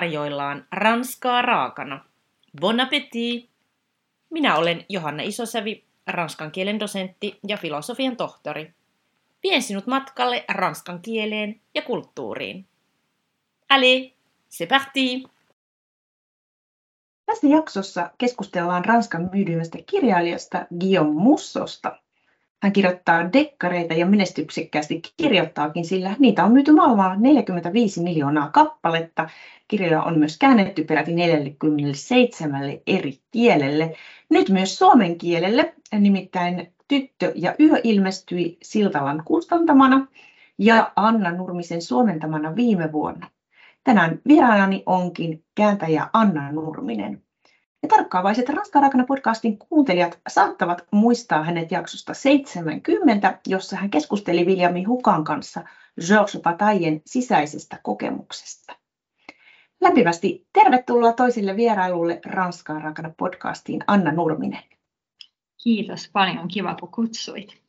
tarjoillaan ranskaa raakana. Bon appétit! Minä olen Johanna Isosävi, ranskan kielen dosentti ja filosofian tohtori. Vien sinut matkalle ranskan kieleen ja kulttuuriin. Allez, c'est parti! Tässä jaksossa keskustellaan Ranskan myydymmästä kirjailijasta Guillaume Mussosta. Hän kirjoittaa dekkareita ja menestyksekkäästi kirjoittaakin, sillä niitä on myyty maailmaan 45 miljoonaa kappaletta. Kirjoja on myös käännetty peräti 47 eri kielelle. Nyt myös suomen kielelle, nimittäin Tyttö ja yö ilmestyi Siltalan kustantamana ja Anna Nurmisen suomentamana viime vuonna. Tänään vieraanani onkin kääntäjä Anna Nurminen. Ja tarkkaavaiset Ranskan rakana podcastin kuuntelijat saattavat muistaa hänet jaksosta 70, jossa hän keskusteli Viljami Hukan kanssa Georges Bataillen sisäisestä kokemuksesta. Lämpimästi tervetuloa toisille vierailulle Ranskan rakana podcastiin Anna Nurminen. Kiitos paljon, kiva kun kutsuit.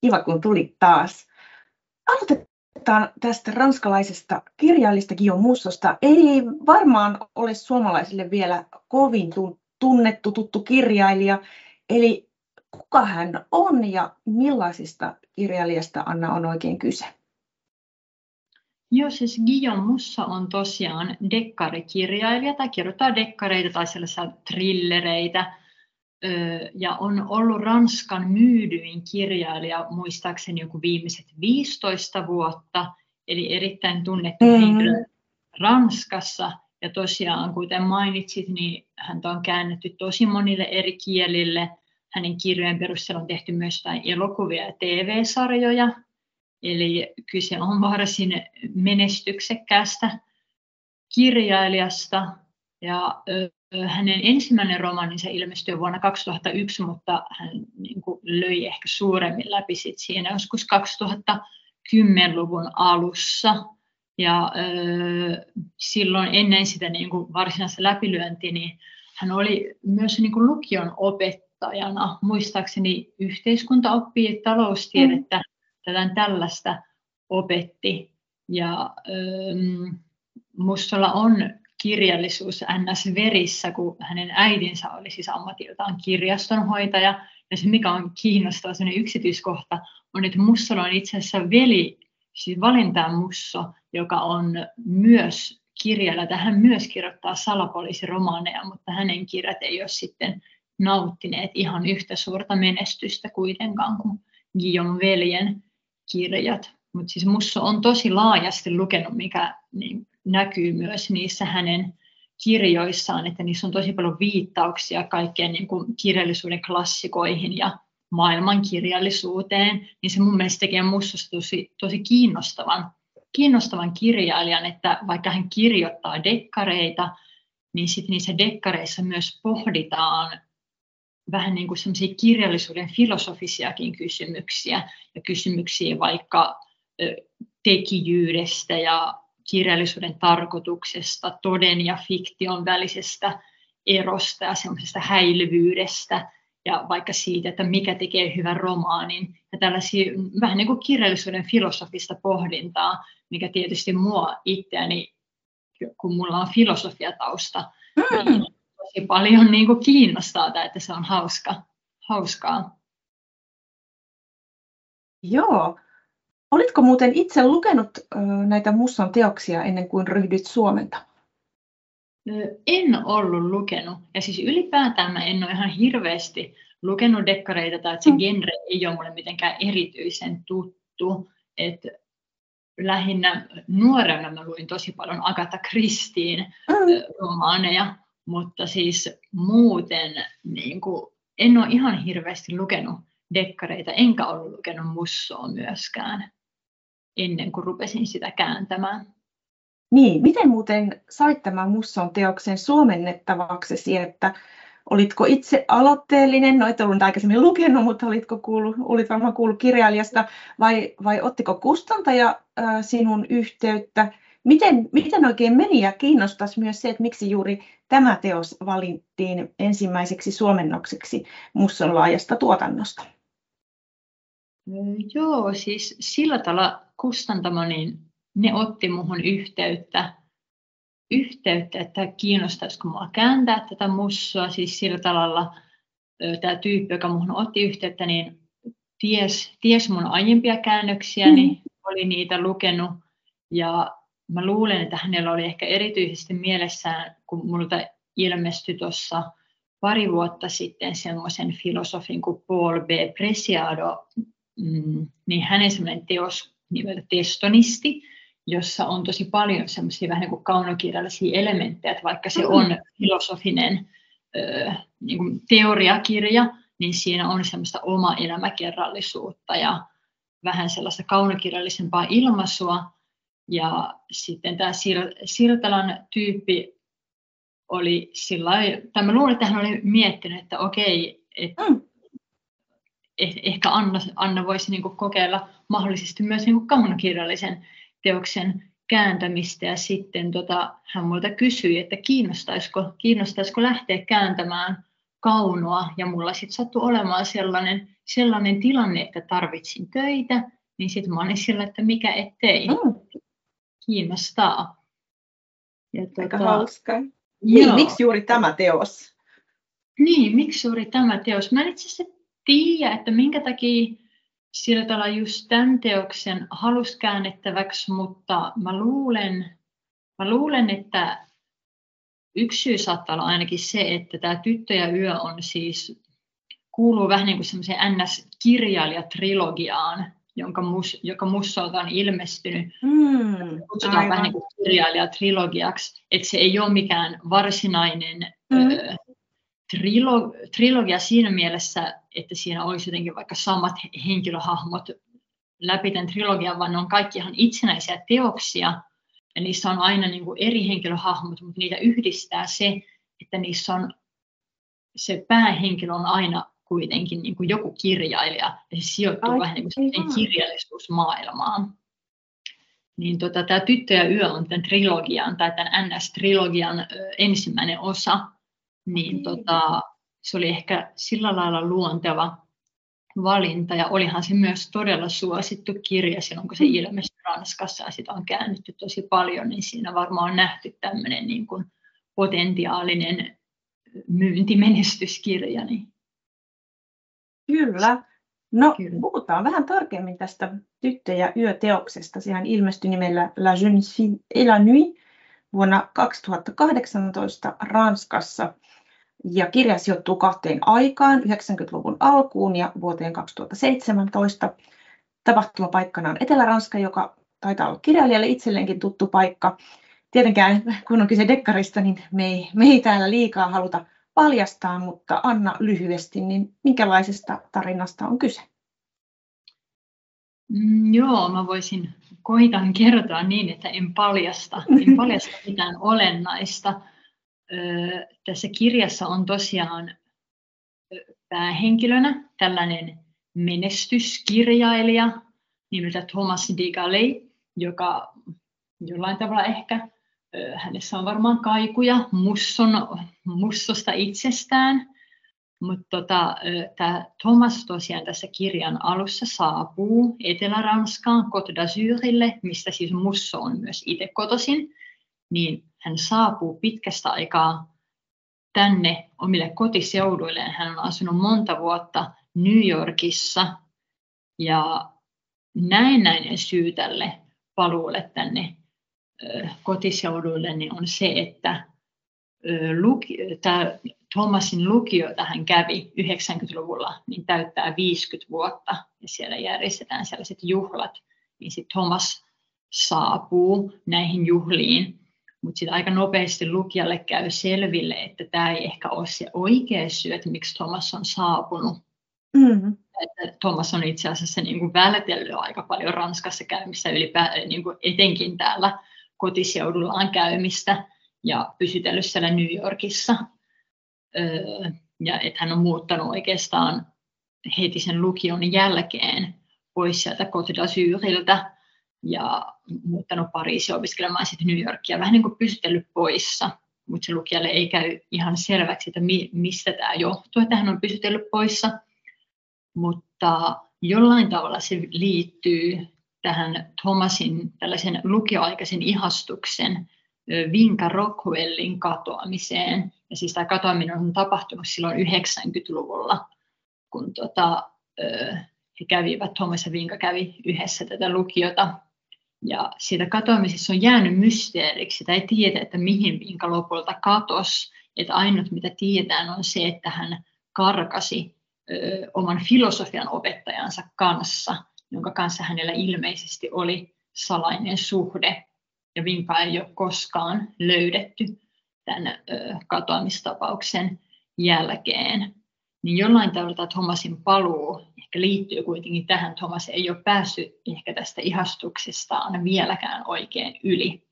Kiva kun tulit taas. Aloitetaan Aloitetaan tästä ranskalaisesta kirjallista Guillaume Mussosta. Ei varmaan ole suomalaisille vielä kovin tunnettu, tuttu kirjailija. Eli kuka hän on ja millaisista kirjailijasta Anna on oikein kyse? Joo, siis Guillaume Musso on tosiaan dekkarikirjailija tai kirjoittaa dekkareita tai sellaisia trillereitä ja on ollut Ranskan myydyin kirjailija muistaakseni joku viimeiset 15 vuotta, eli erittäin tunnettu mm. henkilö Ranskassa. Ja tosiaan, kuten mainitsit, niin häntä on käännetty tosi monille eri kielille. Hänen kirjojen perusteella on tehty myös elokuvia ja TV-sarjoja. Eli kyse on varsin menestyksekkäästä kirjailijasta. Ja hänen ensimmäinen romaaninsa ilmestyi vuonna 2001, mutta hän niin kuin, löi ehkä suuremmin läpi sit siinä joskus 2010-luvun alussa. Ja silloin ennen sitä niin kuin varsinaista läpilyöntiä, niin hän oli myös niin kuin lukion opettajana, muistaakseni yhteiskuntaoppia, taloustiedettä, mm. tätä tällaista opetti. Ja ähm, Mustalla on kirjallisuus NS verissä, kun hänen äidinsä oli siis ammatiltaan kirjastonhoitaja. Ja se, mikä on kiinnostava sellainen yksityiskohta, on, että Mussolo on itse asiassa veli, siis Valintaan Musso, joka on myös kirjailija, hän myös kirjoittaa salapoliisiromaaneja, mutta hänen kirjat ei ole sitten nauttineet ihan yhtä suurta menestystä kuitenkaan kuin Guillaume veljen kirjat. Mutta siis Musso on tosi laajasti lukenut, mikä niin näkyy myös niissä hänen kirjoissaan, että niissä on tosi paljon viittauksia kaikkeen niin kuin kirjallisuuden klassikoihin ja maailmankirjallisuuteen, niin se mun mielestä tekee musta tosi, tosi kiinnostavan, kiinnostavan kirjailijan, että vaikka hän kirjoittaa dekkareita, niin sitten niissä dekkareissa myös pohditaan vähän niin kuin kirjallisuuden filosofisiakin kysymyksiä ja kysymyksiä vaikka tekijyydestä ja kirjallisuuden tarkoituksesta, toden ja fiktion välisestä erosta ja semmoisesta häilyvyydestä ja vaikka siitä, että mikä tekee hyvän romaanin ja tällaisia vähän niin kuin kirjallisuuden filosofista pohdintaa, mikä tietysti mua itseäni, kun mulla on filosofiatausta, mm. niin tosi paljon niin kuin kiinnostaa tämä, että se on hauska, hauskaa. Joo, Olitko muuten itse lukenut näitä Musson teoksia ennen kuin ryhdyit suomentamaan? En ollut lukenut. Ja siis ylipäätään mä en ole ihan hirveästi lukenut dekkareita, tai että se mm. genre ei ole mulle mitenkään erityisen tuttu. Et lähinnä nuorena mä luin tosi paljon Agatha Christien mm. romaaneja, mutta siis muuten niin kuin, en ole ihan hirveästi lukenut dekkareita, enkä ollut lukenut mussoa myöskään ennen kuin rupesin sitä kääntämään. Niin, miten muuten sait tämän Musson teoksen suomennettavaksesi, että olitko itse aloitteellinen, no et ollut aikaisemmin lukenut, mutta olitko kuullut, olit varmaan kuullut kirjailijasta, vai, vai ottiko kustantaja äh, sinun yhteyttä? Miten, miten oikein meni ja kiinnostaisi myös se, että miksi juuri tämä teos valittiin ensimmäiseksi suomennokseksi Musson laajasta tuotannosta? Joo, siis sillä tavalla kustantamo, niin ne otti muhun yhteyttä yhteyttä, että kiinnostaisiko mua kääntää tätä mussua, siis sillä tavalla tämä tyyppi, joka minuun otti yhteyttä, niin ties, ties mun aiempia käännöksiä, mm. niin oli niitä lukenut ja mä luulen, että hänellä oli ehkä erityisesti mielessään, kun multa ilmestyi tuossa pari vuotta sitten semmoisen filosofin kuin Paul B. Preciado, mm, niin hänen semmoinen teos nimeltä Testonisti, jossa on tosi paljon semmoisia vähän niin kuin kaunokirjallisia elementtejä, että vaikka se on filosofinen ö, niin kuin teoriakirja, niin siinä on semmoista oma elämäkerrallisuutta ja vähän sellaista kaunokirjallisempaa ilmaisua. Ja sitten tämä Sirtalan tyyppi oli sillä tai mä luulen, että hän oli miettinyt, että okei, että mm. Eh, ehkä Anna, Anna voisi niin kokeilla mahdollisesti myös niin kaunokirjallisen teoksen kääntämistä ja sitten tota, hän multa kysyi, että kiinnostaisiko, kiinnostaisiko lähteä kääntämään kaunoa ja mulla sitten sattui olemaan sellainen, sellainen tilanne, että tarvitsin töitä, niin sitten mä olin sillä, että mikä ettei. Mm. Kiinnostaa. Ja Aika tota, hauska. Niin, miksi juuri tämä teos? Niin, miksi juuri tämä teos? Mä en itse asiassa tiedä, että minkä takia sillä tavalla just tämän teoksen halus käännettäväksi, mutta mä luulen, mä luulen, että yksi syy saattaa olla ainakin se, että tämä Tyttö ja yö on siis, kuuluu vähän niin kuin semmoiseen NS-kirjailijatrilogiaan, jonka mus, joka mussolta on ilmestynyt. Mm, kutsutaan aivan. vähän niin kuin kirjailijatrilogiaksi, että se ei ole mikään varsinainen mm. ö, trilo, trilogia siinä mielessä, että siinä olisi jotenkin vaikka samat henkilöhahmot läpi tämän trilogian, vaan ne on kaikki ihan itsenäisiä teoksia, ja niissä on aina niin kuin eri henkilöhahmot, mutta niitä yhdistää se, että niissä on se päähenkilö on aina kuitenkin niin kuin joku kirjailija, ja se sijoittuu Ai, vähän niin kuin kirjallisuusmaailmaan. Niin tota, tämä Tyttö ja yö on tämän trilogian, tai tämän NS-trilogian ensimmäinen osa, niin mm. tota, se oli ehkä sillä lailla luonteva valinta ja olihan se myös todella suosittu kirja silloin, kun se mm. ilmestyi Ranskassa ja sitä on käännetty tosi paljon, niin siinä varmaan on nähty tämmöinen niin kuin potentiaalinen myyntimenestyskirja. Niin. Kyllä. No, Kyllä. puhutaan vähän tarkemmin tästä Tyttö- ja yöteoksesta. Sehän ilmestyi nimellä La Jeune Fille et la Nuit vuonna 2018 Ranskassa. Ja kirja sijoittuu kahteen aikaan, 90-luvun alkuun ja vuoteen 2017. Tapahtumapaikkana on Etelä-Ranska, joka taitaa olla kirjailijalle itselleenkin tuttu paikka. Tietenkään, kun on kyse dekkarista, niin me ei, me ei täällä liikaa haluta paljastaa, mutta Anna lyhyesti, niin minkälaisesta tarinasta on kyse? Mm, joo, mä voisin koitan kertoa niin, että en paljasta, en paljasta mitään olennaista. Tässä kirjassa on tosiaan päähenkilönä tällainen menestyskirjailija nimeltä Thomas Digaley, joka jollain tavalla ehkä, hänessä on varmaan kaikuja musson, mussosta itsestään, mutta tota, tämä Thomas tosiaan tässä kirjan alussa saapuu Etelä-Ranskaan, Côte d'Azurille, mistä siis musso on myös itse kotoisin, niin hän saapuu pitkästä aikaa tänne omille kotiseuduilleen. Hän on asunut monta vuotta New Yorkissa ja näennäinen syy tälle paluulle tänne kotiseuduille niin on se, että tämä Thomasin lukio, jota hän kävi 90-luvulla, niin täyttää 50 vuotta ja siellä järjestetään sellaiset juhlat, niin sitten Thomas saapuu näihin juhliin mutta sitten aika nopeasti lukijalle käy selville, että tämä ei ehkä ole se oikea syy, että miksi Thomas on saapunut. Mm-hmm. Että Thomas on itse asiassa niin kuin vältellyt aika paljon Ranskassa käymistä, ylipä, niin kuin etenkin täällä kotiseudullaan käymistä ja pysytellyt siellä New Yorkissa. Öö, ja että hän on muuttanut oikeastaan heti sen lukion jälkeen pois sieltä Côte d'Azurilta ja muuttanut Pariisiin opiskelemaan sitten New Yorkia, vähän niin kuin pystytellyt poissa, mutta se lukijalle ei käy ihan selväksi, että mi, mistä tämä johtuu, että hän on pysytellyt poissa, mutta jollain tavalla se liittyy tähän Thomasin tällaisen lukioaikaisen ihastuksen Vinka Rockwellin katoamiseen. Ja siis tämä katoaminen on tapahtunut silloin 90-luvulla, kun tota, he kävivät, Thomas ja Vinka kävi yhdessä tätä lukiota. Ja siitä katoamisessa on jäänyt mysteeriksi. Sitä ei tiedä, että mihin Vinka lopulta katosi. Että ainut mitä tiedetään on se, että hän karkasi ö, oman filosofian opettajansa kanssa, jonka kanssa hänellä ilmeisesti oli salainen suhde. Ja Vinka ei ole koskaan löydetty tämän katoamistapauksen jälkeen. Niin jollain tavalla tämä Thomasin paluu ehkä liittyy kuitenkin tähän. Thomas ei ole päässyt ehkä tästä ihastuksestaan vieläkään oikein yli.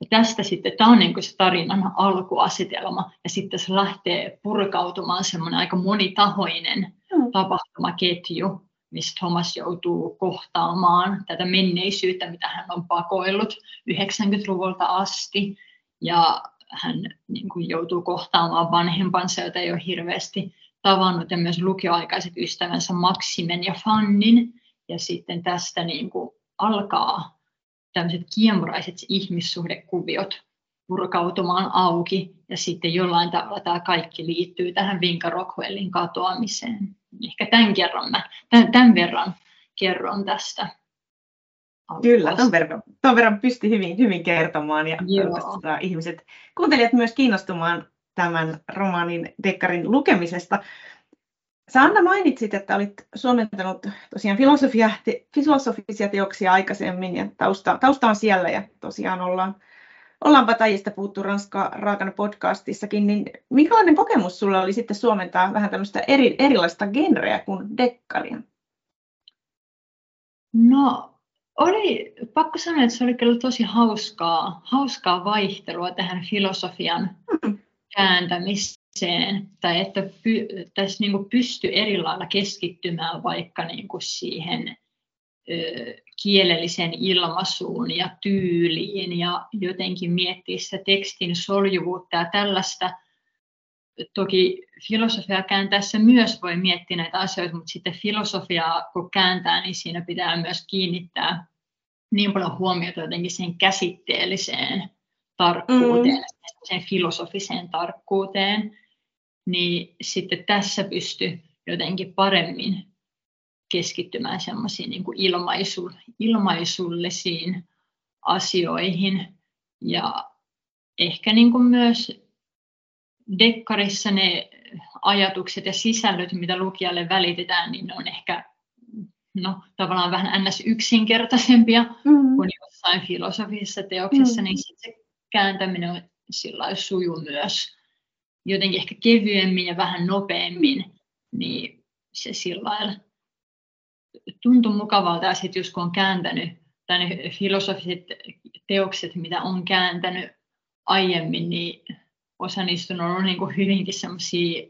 Ja tästä sitten, tämä on niin kuin se tarinan alkuasetelma, ja sitten se lähtee purkautumaan semmoinen aika monitahoinen mm. tapahtumaketju, missä Thomas joutuu kohtaamaan tätä menneisyyttä, mitä hän on pakoillut 90-luvulta asti, ja hän niin kuin joutuu kohtaamaan vanhempansa, joita ei ole hirveästi tavannut, ja myös lukioaikaiset ystävänsä Maximen ja Fannin, ja sitten tästä niin kuin alkaa tämmöiset kiemuraiset ihmissuhdekuviot purkautumaan auki ja sitten jollain tavalla tämä kaikki liittyy tähän Vinka Rockwellin katoamiseen. Ehkä tämän, kerran mä, tämän, tämän verran kerron tästä. Kyllä, tämän verran, tämän verran pystyi hyvin, hyvin kertomaan ja ihmiset, kuuntelijat myös kiinnostumaan tämän romaanin Dekkarin lukemisesta. Sä Anna mainitsit, että olit suomentanut tosiaan filosofia, te, filosofisia teoksia aikaisemmin ja tausta, tausta on siellä ja tosiaan ollaan, ollaan Patajista puhuttu Ranska Raakana podcastissakin, niin minkälainen kokemus sulla oli sitten suomentaa vähän tämmöistä eri, erilaista genreä kuin dekkaria? No oli, pakko sanoa, että se oli kyllä tosi hauskaa, hauskaa vaihtelua tähän filosofian hmm. kääntämiseen tai että py, tässä niin pysty eri lailla keskittymään vaikka niin siihen ö, kielelliseen ilmaisuun ja tyyliin ja jotenkin miettiä sitä tekstin soljuvuutta ja tällaista. Toki filosofia kääntäessä myös voi miettiä näitä asioita, mutta sitten filosofiaa kun kääntää, niin siinä pitää myös kiinnittää niin paljon huomiota jotenkin siihen käsitteelliseen tarkkuuteen, mm. sen filosofiseen tarkkuuteen niin sitten tässä pysty jotenkin paremmin keskittymään semmoisiin niin ilmaisu, ilmaisullisiin asioihin. Ja ehkä niin kuin myös dekkarissa ne ajatukset ja sisällöt, mitä lukijalle välitetään, niin ne on ehkä no, tavallaan vähän ns. yksinkertaisempia mm-hmm. kuin jossain filosofisessa teoksessa, mm-hmm. niin se kääntäminen on sillä suju myös jotenkin ehkä kevyemmin ja vähän nopeammin, niin se sillä lailla tuntui mukavalta. Ja sitten just kun on kääntänyt, tai ne filosofiset teokset, mitä on kääntänyt aiemmin, niin osa niistä on ollut niin kuin hyvinkin semmoisia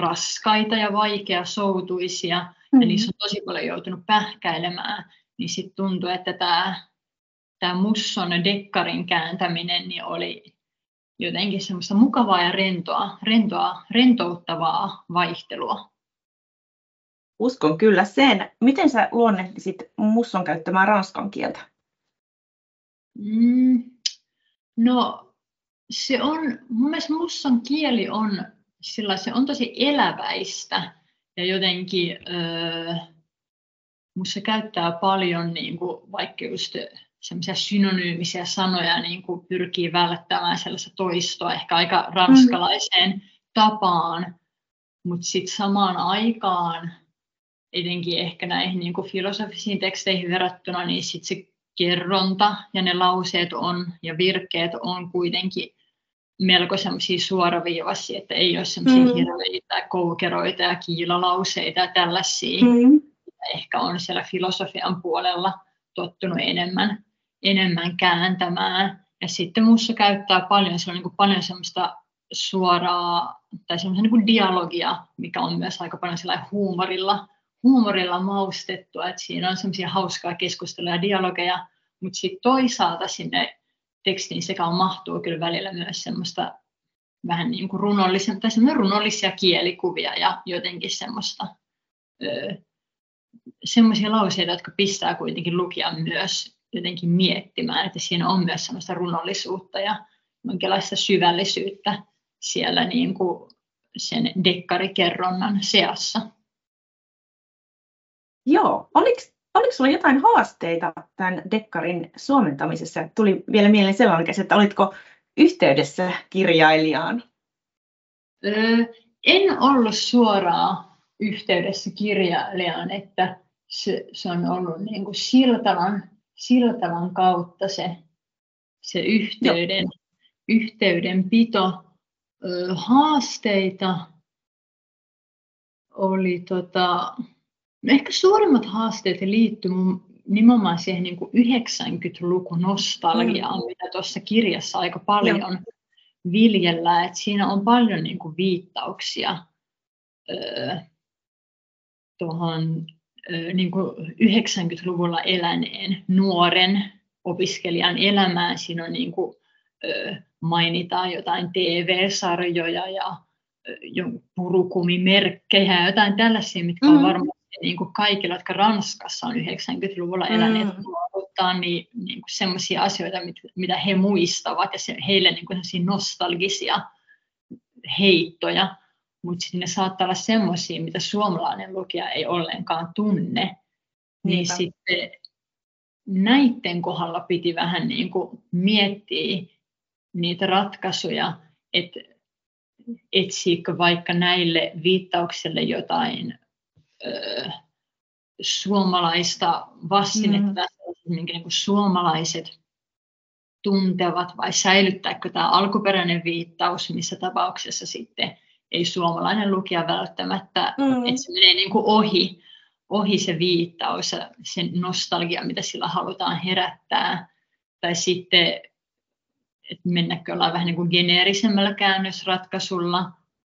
raskaita ja vaikeasoutuisia, mm-hmm. ja niissä on tosi paljon joutunut pähkäilemään, niin sitten tuntuu, että tämä, tämä Musson dekkarin kääntäminen niin oli jotenkin semmoista mukavaa ja rentoa, rentoa, rentouttavaa vaihtelua. Uskon kyllä sen. Miten sä luonnehtisit Musson käyttämää ranskan kieltä? Mm, no se on, mun mielestä Musson kieli on, sillä se on tosi eläväistä ja jotenkin öö, musta käyttää paljon niin kuin, vaikka just semmoisia synonyymisiä sanoja niin kuin pyrkii välttämään sellaista toistoa ehkä aika ranskalaiseen mm. tapaan, mutta sitten samaan aikaan etenkin ehkä näihin niin kuin filosofisiin teksteihin verrattuna, niin sitten se kerronta ja ne lauseet on ja virkkeet on kuitenkin melko semmoisia suoraviivaisia, että ei ole semmoisia mm. hirveitä koukeroita ja kiilalauseita ja tällaisia. Mm. Ehkä on siellä filosofian puolella tottunut enemmän enemmän kääntämään. Ja sitten muussa käyttää paljon, se on niin kuin paljon semmoista suoraa tai semmoista niin kuin dialogia, mikä on myös aika paljon sellainen huumorilla, huumorilla maustettua, että siinä on semmoisia hauskaa keskustelua ja dialogeja, mutta sitten toisaalta sinne tekstiin sekä on mahtuu kyllä välillä myös semmoista vähän niin kuin runollisia, tai runollisia kielikuvia ja jotenkin semmoista semmoisia lauseita, jotka pistää kuitenkin lukijan myös jotenkin miettimään, että siinä on myös sellaista runollisuutta ja jonkinlaista syvällisyyttä siellä niin kuin sen dekkarikerronnan seassa. Joo, oliko, oliko sinulla jotain haasteita tämän dekkarin suomentamisessa? Tuli vielä mieleen sellainen, että olitko yhteydessä kirjailijaan? Öö, en ollut suoraan yhteydessä kirjailijaan, että se, se on ollut niin kuin Siltalan, Siltalan kautta se, se yhteyden, yhteydenpito. Öö, haasteita oli tota, ehkä suurimmat haasteet liittyy nimenomaan siihen niin kuin 90-lukun nostalgiaan, mm. mitä tuossa kirjassa aika paljon Joo. viljellään. Et siinä on paljon niin kuin viittauksia öö, tuohon öö, niin kuin 90-luvulla eläneen nuoren opiskelijan elämään. Siinä on niin kuin, öö, mainitaan jotain TV-sarjoja ja purukumimerkkejä ja jotain tällaisia, mitkä on mm. varmaan niin kuin kaikilla, jotka Ranskassa on 90-luvulla eläneet mm. ottaa niin, niin kuin sellaisia asioita, mit, mitä he muistavat ja se, heille niin kuin nostalgisia heittoja, mutta sitten ne saattaa olla sellaisia, mitä suomalainen lukija ei ollenkaan tunne. Niin Niinpä. Niin sitten näiden kohdalla piti vähän niin kuin miettiä niitä ratkaisuja, että etsiikö vaikka näille viittauksille jotain suomalaista vastinetta, mm. minkä niin kuin suomalaiset tuntevat, vai säilyttääkö tämä alkuperäinen viittaus, missä tapauksessa sitten ei suomalainen lukija välttämättä, mm. että se menee niin kuin ohi, ohi se viittaus ja sen nostalgia, mitä sillä halutaan herättää, tai sitten, että mennäkö ollaan vähän niin kuin geneerisemmällä käännösratkaisulla,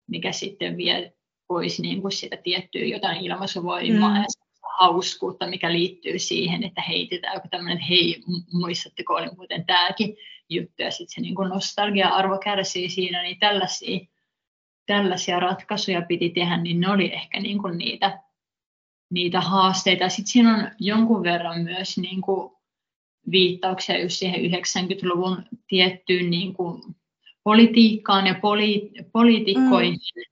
mikä sitten vie pois niin kuin sitä tiettyä jotain ilmaisuvoimaa mm. ja hauskuutta, mikä liittyy siihen, että heitetäänkö tämmöinen, että hei, muistatteko, oli muuten tämäkin juttu, ja sitten se niin kuin nostalgia-arvo kärsii siinä, niin tällaisia, tällaisia ratkaisuja piti tehdä, niin ne oli ehkä niin kuin niitä, niitä haasteita. Sitten siinä on jonkun verran myös niin kuin viittauksia just siihen 90-luvun tiettyyn niin kuin politiikkaan ja poli, poliitikkoihin, mm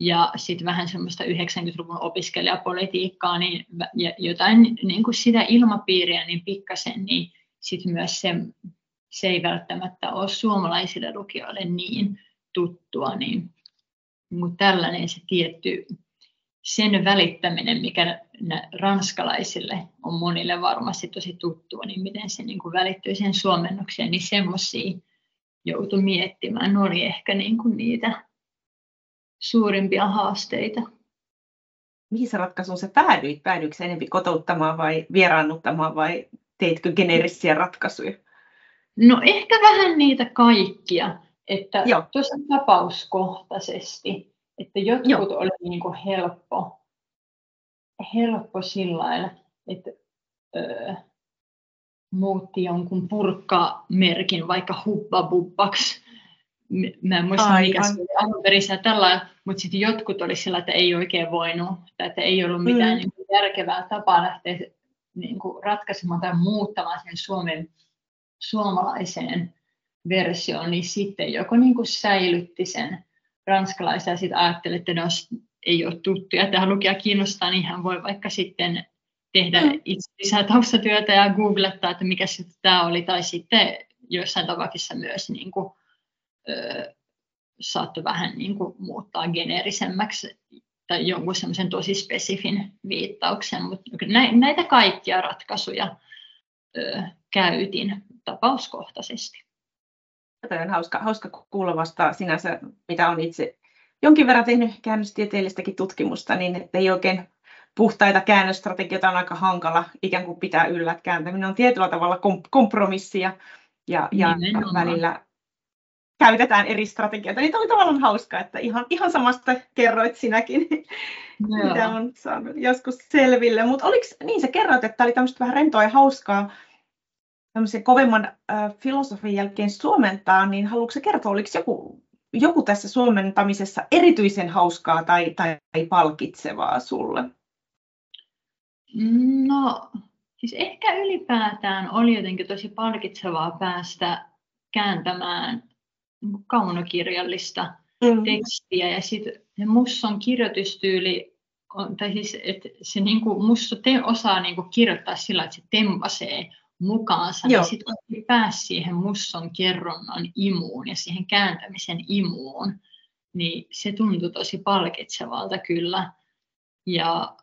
ja sitten vähän semmoista 90-luvun opiskelijapolitiikkaa, niin jotain niin kuin sitä ilmapiiriä, niin pikkasen, niin sitten myös se, se ei välttämättä ole suomalaisille lukijoille niin tuttua, niin, mutta tällainen se tietty sen välittäminen, mikä ranskalaisille on monille varmasti tosi tuttua, niin miten se niin kuin välittyy sen suomennokseen, niin semmoisia joutui miettimään. Ne oli ehkä niin kuin niitä suurimpia haasteita. Mihin sä ratkaisuun sä päädyit? Päädyikö enempi kotouttamaan vai vieraannuttamaan vai teitkö geneerisiä ratkaisuja? No ehkä vähän niitä kaikkia, että tuossa tapauskohtaisesti, että jotkut Joo. oli niin kuin helppo, helppo sillä lailla, että öö, muutti jonkun purkkamerkin vaikka hubbabubbaksi mä en muista Aivan. mikä se oli alun perin tällä, mutta sitten jotkut oli sillä, että ei oikein voinut, tai että ei ollut mitään mm. niin kuin järkevää tapaa lähteä niin kuin ratkaisemaan tai muuttamaan sen Suomen, suomalaiseen versioon, niin sitten joko niin kuin säilytti sen ranskalaisen ja sitten ajatteli, että jos ei ole tuttuja tähän lukija kiinnostaa, niin hän voi vaikka sitten tehdä mm. itse lisää taustatyötä ja googlettaa, että mikä sitten tämä oli, tai sitten joissain tapauksissa myös niin kuin saattoi vähän niin kuin muuttaa geneerisemmäksi tai jonkun semmoisen tosi spesifin viittauksen, mutta näitä kaikkia ratkaisuja ö, käytin tapauskohtaisesti. Tämä on hauska, hauska kuulla vasta sinänsä, mitä on itse jonkin verran tehnyt käännöstieteellistäkin tutkimusta, niin että ei oikein puhtaita käännösstrategioita on aika hankala ikään kuin pitää yllä. Kääntäminen on tietyllä tavalla kompromissia ja, ja välillä käytetään eri strategioita. Niin oli tavallaan hauska, että ihan, ihan samasta kerroit sinäkin, Joo. mitä on saanut joskus selville. Mutta oliko, niin sä kerroit, että oli tämmöistä vähän rentoa ja hauskaa tämmöisen kovemman äh, filosofian jälkeen suomentaa, niin haluatko kertoa, oliko joku, joku tässä suomentamisessa erityisen hauskaa tai, tai palkitsevaa sulle? No, siis ehkä ylipäätään oli jotenkin tosi palkitsevaa päästä kääntämään kaunokirjallista mm. tekstiä. Ja sitten Musson kirjoitustyyli, on, tai siis, että se niin kuin, Musso te, osaa niin kuin kirjoittaa sillä, että se tempasee mukaansa, Joo. niin sitten kun pääsi siihen Musson kerronnan imuun ja siihen kääntämisen imuun, niin se tuntui tosi palkitsevalta kyllä. Ja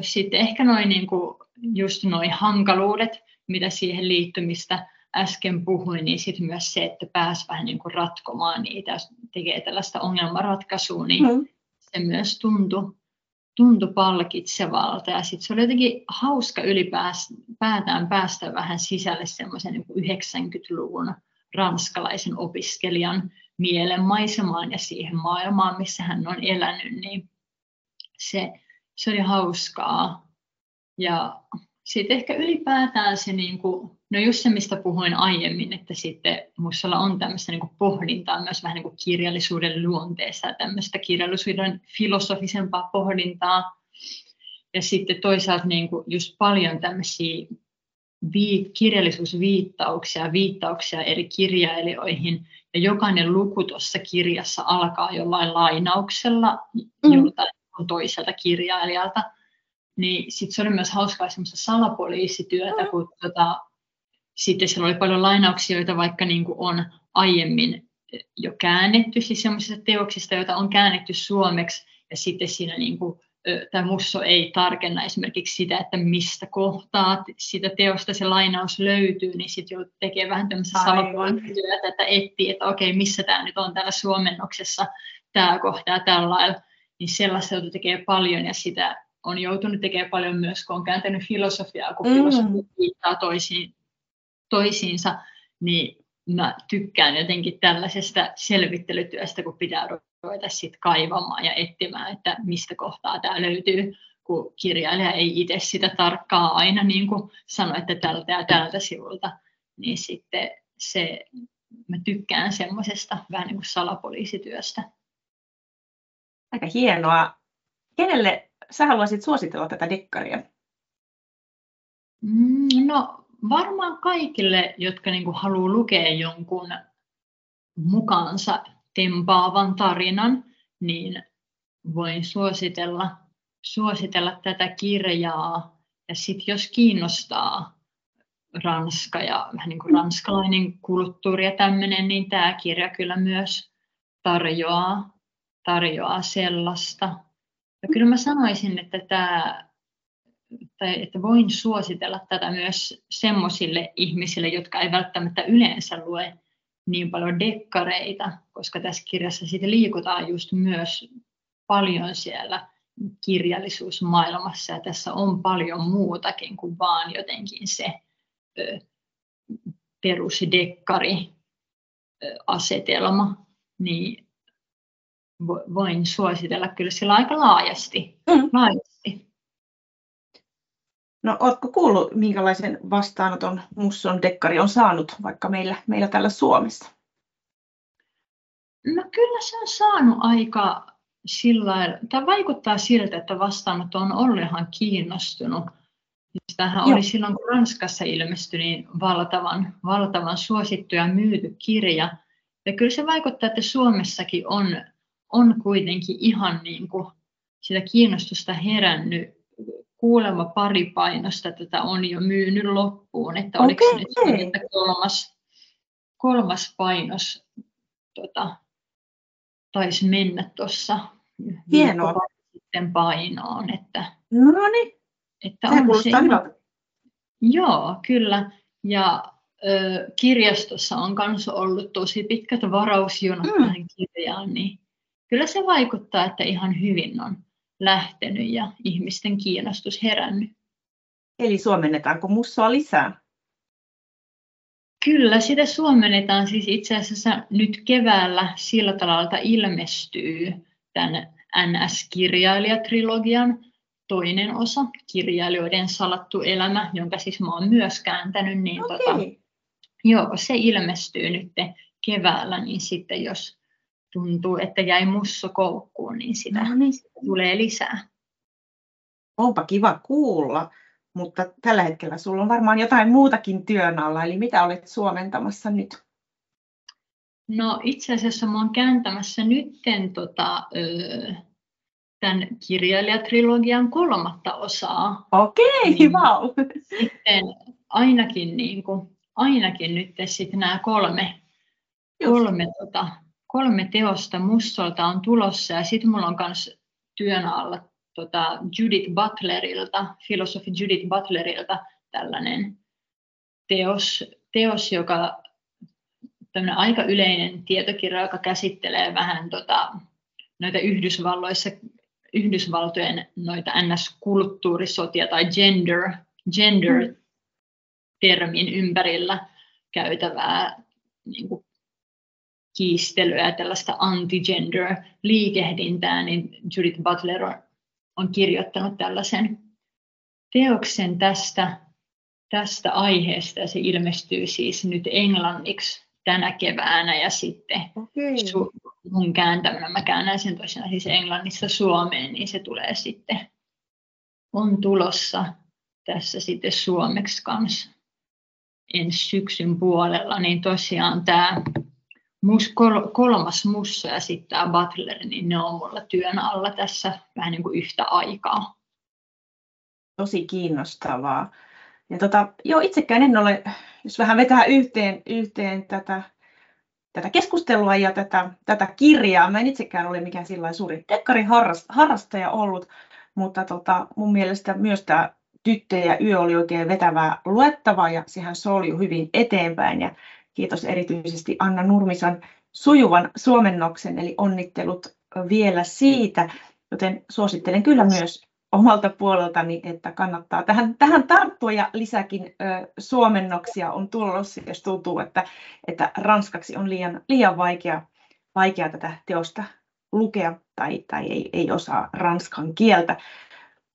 sitten ehkä noin niin kuin, just noin hankaluudet, mitä siihen liittymistä äsken puhuin, niin sitten myös se, että pääsi vähän niin kuin ratkomaan niitä, tekee tällaista ongelmanratkaisua, niin mm. se myös tuntui, tuntui palkitsevalta. Ja sitten se oli jotenkin hauska ylipäätään päästä vähän sisälle semmoisen niin 90-luvun ranskalaisen opiskelijan mielen maisemaan ja siihen maailmaan, missä hän on elänyt, niin se, se oli hauskaa. Ja sitten ehkä ylipäätään se, niin kuin, no just se, mistä puhuin aiemmin, että sitten Mussalla on tämmöistä niin pohdintaa myös vähän niin kuin kirjallisuuden luonteessa tämmöistä kirjallisuuden filosofisempaa pohdintaa. Ja sitten toisaalta niin kuin just paljon tämmöisiä viit, kirjallisuusviittauksia, viittauksia eri kirjailijoihin, ja jokainen luku tuossa kirjassa alkaa jollain lainauksella mm. joltain toiselta kirjailijalta niin sitten se oli myös hauskaa semmoista salapoliisityötä, mm. kun tota, sitten siellä oli paljon lainauksia, joita vaikka niin kuin on aiemmin jo käännetty, siis semmoisista teoksista, joita on käännetty suomeksi, ja sitten siinä niin kuin, tämä Musso ei tarkenna esimerkiksi sitä, että mistä kohtaa sitä teosta se lainaus löytyy, niin sitten jo tekee vähän tämmöistä salapoliisityötä, että etsii, että okei, missä tämä nyt on täällä suomennoksessa, tämä kohta ja tällä lailla, niin sellaista tekee paljon, ja sitä on joutunut tekemään paljon myös, kun on kääntänyt filosofiaa, kun mm. filosofia viittaa toisiin, toisiinsa, niin mä tykkään jotenkin tällaisesta selvittelytyöstä, kun pitää ruveta sitten kaivamaan ja etsimään, että mistä kohtaa tämä löytyy, kun kirjailija ei itse sitä tarkkaa aina niin kuin sano, että tältä ja tältä sivulta, niin sitten se, mä tykkään semmoisesta vähän niin kuin salapoliisityöstä. Aika hienoa. Kenelle sä haluaisit suositella tätä dekkaria? Mm, no varmaan kaikille, jotka niin kuin haluaa lukea jonkun mukaansa tempaavan tarinan, niin voin suositella, suositella tätä kirjaa. Ja sitten jos kiinnostaa Ranska ja vähän niin kuin ranskalainen kulttuuri ja tämmöinen, niin tämä kirja kyllä myös tarjoaa, tarjoaa sellaista. Ja kyllä mä sanoisin, että, tämä, tai että voin suositella tätä myös semmoisille ihmisille, jotka ei välttämättä yleensä lue niin paljon dekkareita, koska tässä kirjassa sitten liikutaan just myös paljon siellä kirjallisuusmaailmassa ja tässä on paljon muutakin kuin vaan jotenkin se ö, perusdekkari asetelma, niin voin suositella kyllä sillä aika laajasti. Mm. laajasti. No, oletko kuullut, minkälaisen vastaanoton Musson dekkari on saanut vaikka meillä, meillä täällä Suomessa? No kyllä se on saanut aika sillä tai vaikuttaa siltä, että vastaanotto on ollut ihan kiinnostunut. Tähän oli silloin, kun Ranskassa ilmestyi niin valtavan, valtavan suosittu ja myyty kirja. Ja kyllä se vaikuttaa, että Suomessakin on on kuitenkin ihan niin kuin sitä kiinnostusta herännyt. Kuulemma pari painosta tätä on jo myynyt loppuun, että okay. oliko se nyt niin, että kolmas, kolmas painos tota, taisi mennä tuossa Hienoa. sitten painoon. Että, no niin, että on se Joo, kyllä. Ja ö, kirjastossa on myös ollut tosi pitkät varausjonot mm. tähän kirjaan, niin kyllä se vaikuttaa, että ihan hyvin on lähtenyt ja ihmisten kiinnostus herännyt. Eli suomennetaanko mussoa lisää? Kyllä, sitä suomennetaan siis itse asiassa nyt keväällä sillä tavalla ilmestyy tämän NS-kirjailijatrilogian toinen osa, kirjailijoiden salattu elämä, jonka siis mä oon myös kääntänyt, niin okay. tota, joo, se ilmestyy nyt keväällä, niin sitten jos tuntuu, että jäi musso koukkuun, niin sitä, no niin. sitä tulee lisää. Onpa kiva kuulla. mutta tällä hetkellä sulla on varmaan jotain muutakin työn alla, eli mitä olet suomentamassa nyt? No itse asiassa mä oon kääntämässä nytten tota, tämän kirjailijatrilogian kolmatta osaa. Okei, okay, niin, wow. Sitten ainakin, niin kuin, ainakin nyt sitten nämä kolme, kolme, tota, kolme teosta Mussolta on tulossa ja sitten mulla on myös työn alla tota Judith Butlerilta, filosofi Judith Butlerilta tällainen teos, teos joka aika yleinen tietokirja, joka käsittelee vähän tota, noita Yhdysvalloissa, Yhdysvaltojen noita NS-kulttuurisotia tai gender, gender-termin ympärillä käytävää niin kuin kiistelyä ja tällaista anti-gender-liikehdintää, niin Judith Butler on, on kirjoittanut tällaisen teoksen tästä, tästä aiheesta. Ja se ilmestyy siis nyt englanniksi tänä keväänä ja sitten okay. su, mun kääntämänä, mä käännän sen tosiaan siis englannissa Suomeen, niin se tulee sitten, on tulossa tässä sitten suomeksi kanssa ensi syksyn puolella, niin tosiaan tämä mus, kol, kolmas mussa ja sitten tämä Butler, niin ne on mulla työn alla tässä vähän niin kuin yhtä aikaa. Tosi kiinnostavaa. Ja tota, joo, itsekään en ole, jos vähän vetää yhteen, yhteen tätä, tätä keskustelua ja tätä, tätä kirjaa, mä en itsekään ole mikään sillä suuri dekkarin harrastaja ollut, mutta tota, mun mielestä myös tämä Tyttö ja yö oli oikein vetävää luettavaa ja sehän soljui hyvin eteenpäin ja kiitos erityisesti Anna Nurmisen sujuvan suomennoksen, eli onnittelut vielä siitä, joten suosittelen kyllä myös omalta puoleltani, että kannattaa tähän, tähän tarttua ja lisäkin ö, suomennoksia on tulossa, jos tuntuu, että, että ranskaksi on liian, liian vaikea, vaikea tätä teosta lukea tai, tai ei, ei osaa ranskan kieltä.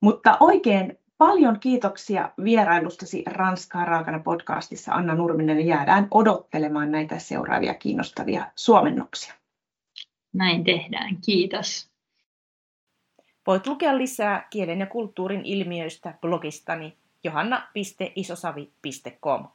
Mutta oikein paljon kiitoksia vierailustasi Ranskaa raakana podcastissa Anna Nurminen. Jäädään odottelemaan näitä seuraavia kiinnostavia suomennoksia. Näin tehdään. Kiitos. Voit lukea lisää kielen ja kulttuurin ilmiöistä blogistani johanna.isosavi.com.